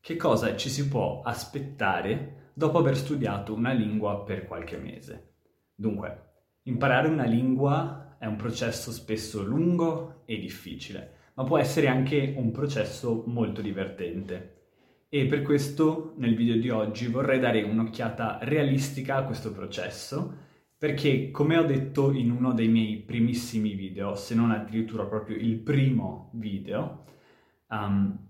che cosa ci si può aspettare dopo aver studiato una lingua per qualche mese. Dunque, imparare una lingua è un processo spesso lungo e difficile, ma può essere anche un processo molto divertente. E per questo nel video di oggi vorrei dare un'occhiata realistica a questo processo, perché come ho detto in uno dei miei primissimi video, se non addirittura proprio il primo video, um,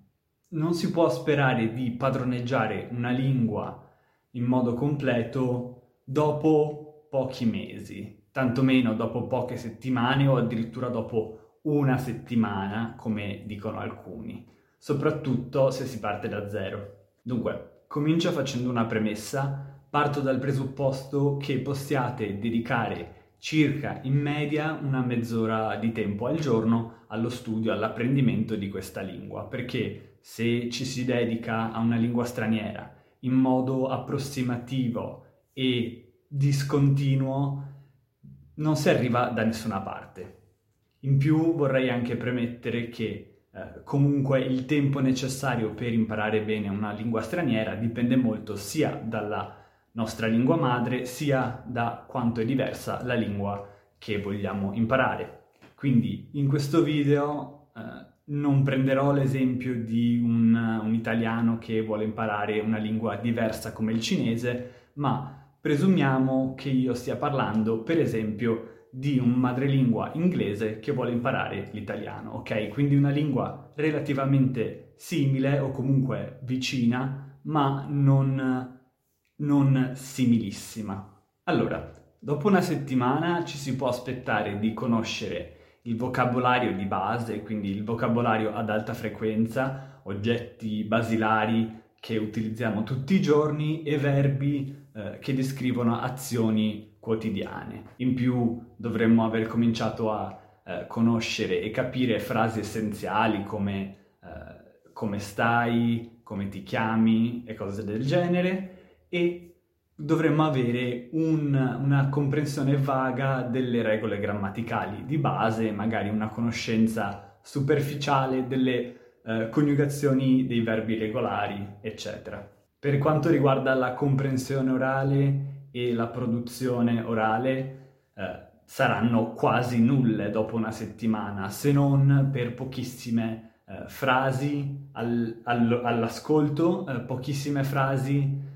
non si può sperare di padroneggiare una lingua in modo completo dopo pochi mesi, tantomeno dopo poche settimane o addirittura dopo una settimana, come dicono alcuni, soprattutto se si parte da zero. Dunque, comincio facendo una premessa, parto dal presupposto che possiate dedicare circa in media una mezz'ora di tempo al giorno allo studio, all'apprendimento di questa lingua, perché se ci si dedica a una lingua straniera in modo approssimativo e discontinuo, non si arriva da nessuna parte. In più vorrei anche premettere che eh, comunque il tempo necessario per imparare bene una lingua straniera dipende molto sia dalla nostra lingua madre sia da quanto è diversa la lingua che vogliamo imparare. Quindi in questo video eh, non prenderò l'esempio di un, un, italiano che vuole imparare una lingua diversa come il cinese, ma presumiamo che io stia parlando, per esempio, di un madrelingua inglese che vuole imparare l'italiano, ok? Quindi una lingua relativamente simile o comunque vicina, ma non, non similissima. Allora, dopo una settimana ci si può aspettare di conoscere il vocabolario di base, quindi il vocabolario ad alta frequenza, oggetti basilari che utilizziamo tutti i giorni e verbi eh, che descrivono azioni quotidiane. In più dovremmo aver cominciato a eh, conoscere e capire frasi essenziali come eh, come stai, come ti chiami e cose del genere e dovremmo avere un, una comprensione vaga delle regole grammaticali di base, magari una conoscenza superficiale delle eh, coniugazioni dei verbi regolari, eccetera. Per quanto riguarda la comprensione orale e la produzione orale, eh, saranno quasi nulle dopo una settimana, se non per pochissime eh, frasi al, all, all'ascolto, eh, pochissime frasi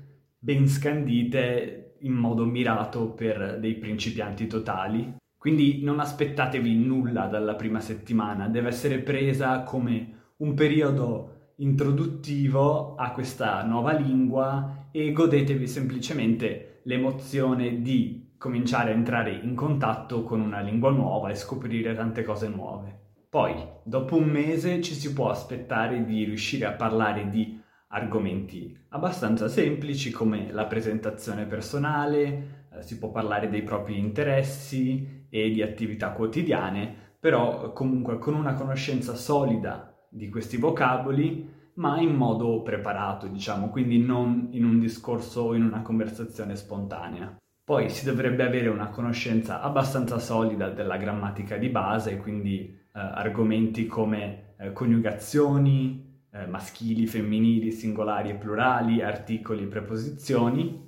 ben scandite in modo mirato per dei principianti totali. Quindi non aspettatevi nulla dalla prima settimana, deve essere presa come un periodo introduttivo a questa nuova lingua e godetevi semplicemente l'emozione di cominciare a entrare in contatto con una lingua nuova e scoprire tante cose nuove. Poi, dopo un mese, ci si può aspettare di riuscire a parlare di argomenti abbastanza semplici come la presentazione personale, eh, si può parlare dei propri interessi e di attività quotidiane, però comunque con una conoscenza solida di questi vocaboli, ma in modo preparato, diciamo, quindi non in un discorso o in una conversazione spontanea. Poi si dovrebbe avere una conoscenza abbastanza solida della grammatica di base, quindi eh, argomenti come eh, coniugazioni, eh, maschili, femminili, singolari e plurali, articoli e preposizioni,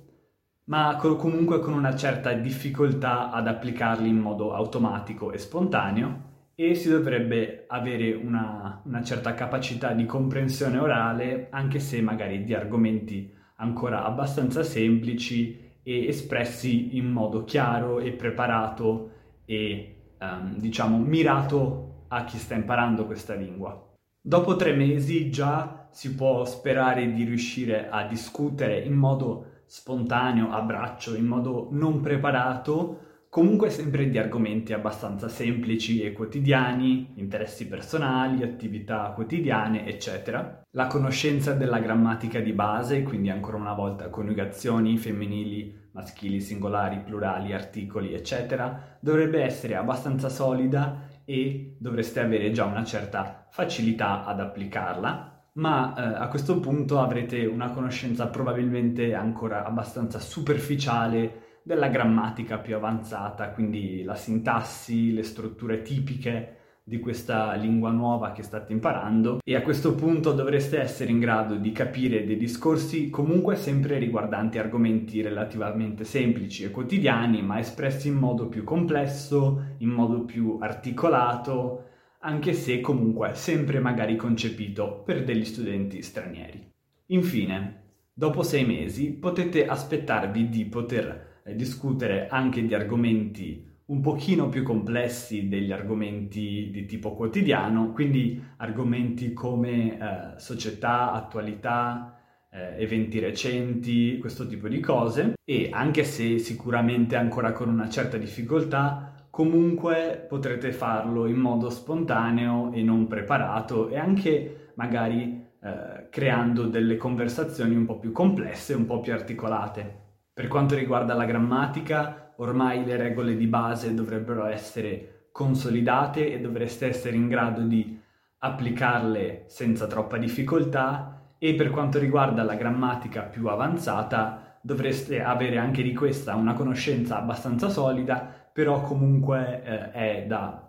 ma co- comunque con una certa difficoltà ad applicarli in modo automatico e spontaneo e si dovrebbe avere una, una certa capacità di comprensione orale anche se magari di argomenti ancora abbastanza semplici e espressi in modo chiaro e preparato e um, diciamo mirato a chi sta imparando questa lingua. Dopo tre mesi già si può sperare di riuscire a discutere in modo spontaneo, a braccio, in modo non preparato, comunque sempre di argomenti abbastanza semplici e quotidiani, interessi personali, attività quotidiane, eccetera. La conoscenza della grammatica di base, quindi ancora una volta coniugazioni femminili, maschili, singolari, plurali, articoli, eccetera, dovrebbe essere abbastanza solida e dovreste avere già una certa facilità ad applicarla, ma eh, a questo punto avrete una conoscenza probabilmente ancora abbastanza superficiale della grammatica più avanzata, quindi la sintassi, le strutture tipiche di questa lingua nuova che state imparando e a questo punto dovreste essere in grado di capire dei discorsi comunque sempre riguardanti argomenti relativamente semplici e quotidiani ma espressi in modo più complesso, in modo più articolato, anche se comunque sempre magari concepito per degli studenti stranieri. Infine, dopo sei mesi potete aspettarvi di poter eh, discutere anche di argomenti un pochino più complessi degli argomenti di tipo quotidiano, quindi argomenti come eh, società, attualità, eh, eventi recenti, questo tipo di cose e anche se sicuramente ancora con una certa difficoltà, comunque potrete farlo in modo spontaneo e non preparato e anche magari eh, creando delle conversazioni un po' più complesse, un po' più articolate. Per quanto riguarda la grammatica, ormai le regole di base dovrebbero essere consolidate e dovreste essere in grado di applicarle senza troppa difficoltà e per quanto riguarda la grammatica più avanzata dovreste avere anche di questa una conoscenza abbastanza solida, però comunque eh, è, da,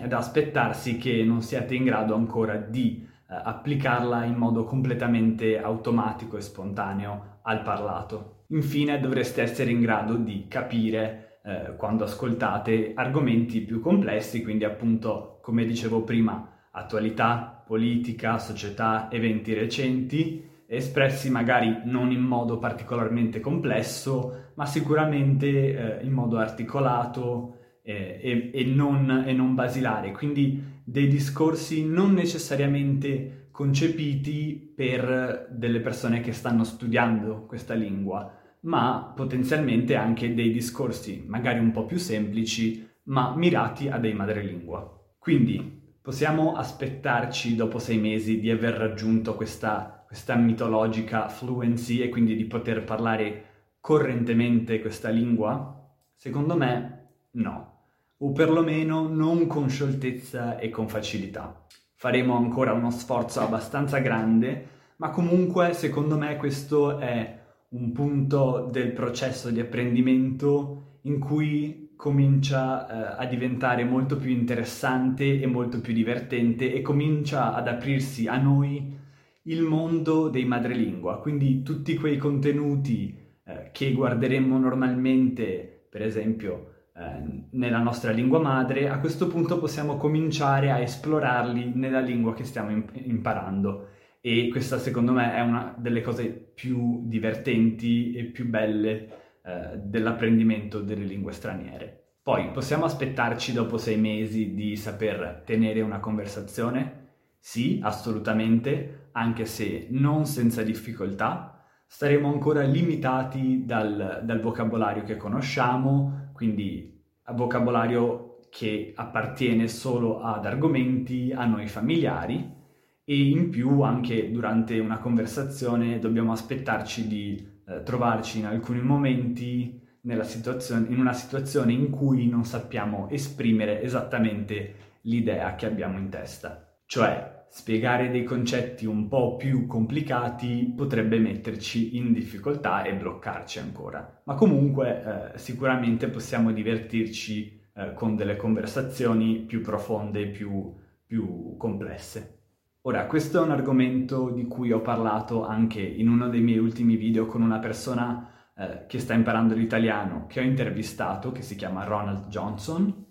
è, da, aspettarsi che non siate in grado ancora di eh, applicarla in modo completamente automatico e spontaneo al parlato. Infine dovreste essere in grado di capire eh, quando ascoltate argomenti più complessi, quindi appunto, come dicevo prima, attualità, politica, società, eventi recenti, espressi magari non in modo particolarmente complesso, ma sicuramente eh, in modo articolato eh, e, e, non, e non basilare, quindi dei discorsi non necessariamente concepiti per delle persone che stanno studiando questa lingua, ma potenzialmente anche dei discorsi magari un po' più semplici, ma mirati a dei madrelingua. Quindi possiamo aspettarci dopo sei mesi di aver raggiunto questa, questa mitologica fluency e quindi di poter parlare correntemente questa lingua? Secondo me no, o perlomeno non con scioltezza e con facilità. Faremo ancora uno sforzo abbastanza grande, ma comunque secondo me questo è un punto del processo di apprendimento in cui comincia eh, a diventare molto più interessante e molto più divertente e comincia ad aprirsi a noi il mondo dei madrelingua, quindi tutti quei contenuti eh, che guarderemmo normalmente, per esempio, eh, nella nostra lingua madre, a questo punto possiamo cominciare a esplorarli nella lingua che stiamo imp- imparando e questa secondo me è una delle cose più divertenti e più belle eh, dell'apprendimento delle lingue straniere. Poi possiamo aspettarci dopo sei mesi di saper tenere una conversazione? Sì, assolutamente, anche se non senza difficoltà. Staremo ancora limitati dal, dal vocabolario che conosciamo, quindi vocabolario che appartiene solo ad argomenti a noi familiari e in più anche durante una conversazione dobbiamo aspettarci di eh, trovarci in alcuni momenti in una situazione in cui non sappiamo esprimere esattamente l'idea che abbiamo in testa. Cioè, spiegare dei concetti un po' più complicati potrebbe metterci in difficoltà e bloccarci ancora. Ma comunque eh, sicuramente possiamo divertirci eh, con delle conversazioni più profonde, più, più complesse. Ora, questo è un argomento di cui ho parlato anche in uno dei miei ultimi video con una persona eh, che sta imparando l'italiano che ho intervistato, che si chiama Ronald Johnson,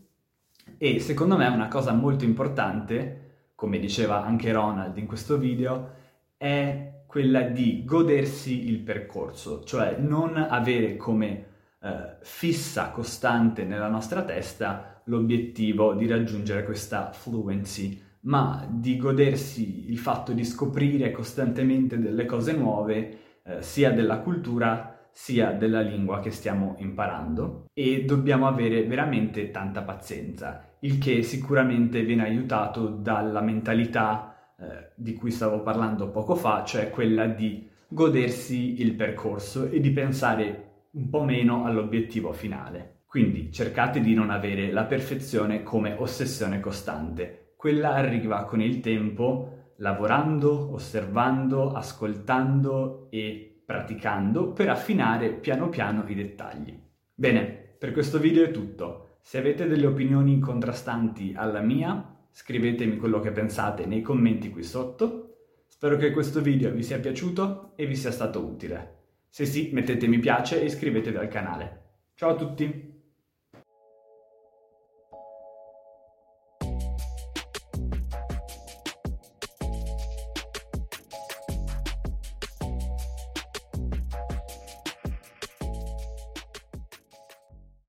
e secondo me una cosa molto importante, come diceva anche Ronald in questo video, è quella di godersi il percorso, cioè non avere come eh, fissa, costante nella nostra testa l'obiettivo di raggiungere questa fluency ma di godersi il fatto di scoprire costantemente delle cose nuove, eh, sia della cultura sia della lingua che stiamo imparando e dobbiamo avere veramente tanta pazienza, il che sicuramente viene aiutato dalla mentalità eh, di cui stavo parlando poco fa, cioè quella di godersi il percorso e di pensare un po' meno all'obiettivo finale. Quindi cercate di non avere la perfezione come ossessione costante, quella arriva con il tempo lavorando, osservando, ascoltando e praticando per affinare piano piano i dettagli. Bene, per questo video è tutto. Se avete delle opinioni contrastanti alla mia, scrivetemi quello che pensate nei commenti qui sotto. Spero che questo video vi sia piaciuto e vi sia stato utile. Se sì, mettete mi piace e iscrivetevi al canale. Ciao a tutti!